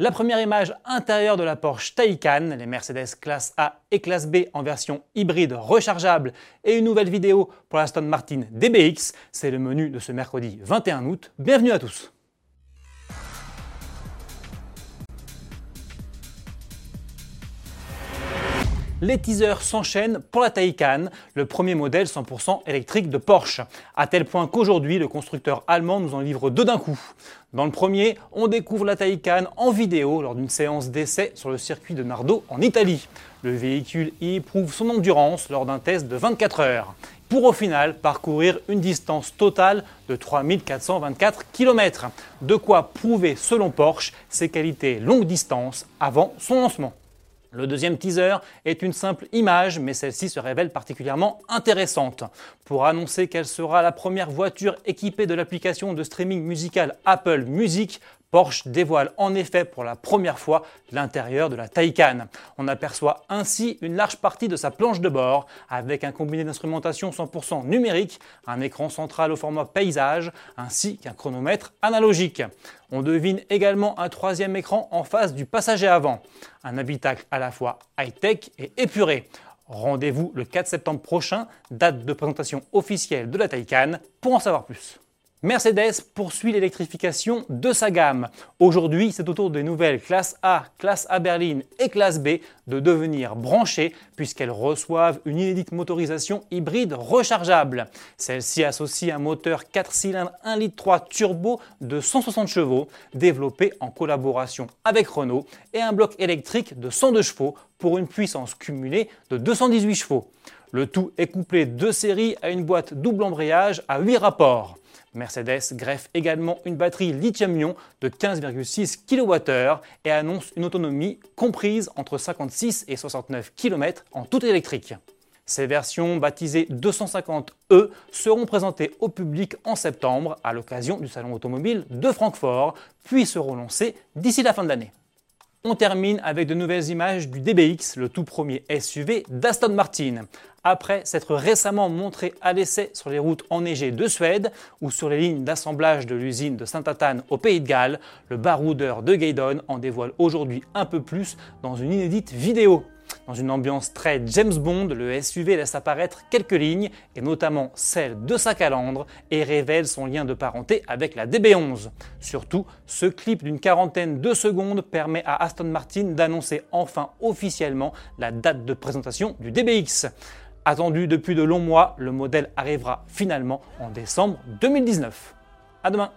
La première image intérieure de la Porsche Taycan, les Mercedes classe A et classe B en version hybride rechargeable et une nouvelle vidéo pour la Aston Martin DBX, c'est le menu de ce mercredi 21 août. Bienvenue à tous Les teasers s'enchaînent pour la Taycan, le premier modèle 100% électrique de Porsche, à tel point qu'aujourd'hui le constructeur allemand nous en livre deux d'un coup. Dans le premier, on découvre la Taycan en vidéo lors d'une séance d'essai sur le circuit de Nardo en Italie. Le véhicule y éprouve son endurance lors d'un test de 24 heures, pour au final parcourir une distance totale de 3424 km. De quoi prouver selon Porsche ses qualités longue distance avant son lancement. Le deuxième teaser est une simple image, mais celle-ci se révèle particulièrement intéressante. Pour annoncer qu'elle sera la première voiture équipée de l'application de streaming musical Apple Music, Porsche dévoile en effet pour la première fois l'intérieur de la Taycan. On aperçoit ainsi une large partie de sa planche de bord avec un combiné d'instrumentation 100% numérique, un écran central au format paysage ainsi qu'un chronomètre analogique. On devine également un troisième écran en face du passager avant, un habitacle à la fois high-tech et épuré. Rendez-vous le 4 septembre prochain, date de présentation officielle de la Taycan, pour en savoir plus. Mercedes poursuit l'électrification de sa gamme. Aujourd'hui, c'est au tour des nouvelles classes A, classe A berline et classe B de devenir branchées puisqu'elles reçoivent une inédite motorisation hybride rechargeable. Celle-ci associe un moteur 4 cylindres 1 litre 3 turbo de 160 chevaux développé en collaboration avec Renault et un bloc électrique de 102 chevaux pour une puissance cumulée de 218 chevaux. Le tout est couplé de série à une boîte double embrayage à 8 rapports. Mercedes greffe également une batterie lithium-ion de 15,6 kWh et annonce une autonomie comprise entre 56 et 69 km en tout électrique. Ces versions, baptisées 250e, seront présentées au public en septembre à l'occasion du Salon automobile de Francfort, puis seront lancées d'ici la fin de l'année. On termine avec de nouvelles images du DBX, le tout premier SUV d'Aston Martin. Après s'être récemment montré à l'essai sur les routes enneigées de Suède ou sur les lignes d'assemblage de l'usine de Saint-Athan au Pays de Galles, le baroudeur de Gaydon en dévoile aujourd'hui un peu plus dans une inédite vidéo. Dans une ambiance très James Bond, le SUV laisse apparaître quelques lignes, et notamment celle de sa calandre, et révèle son lien de parenté avec la DB11. Surtout, ce clip d'une quarantaine de secondes permet à Aston Martin d'annoncer enfin officiellement la date de présentation du DBX. Attendu depuis de longs mois, le modèle arrivera finalement en décembre 2019. À demain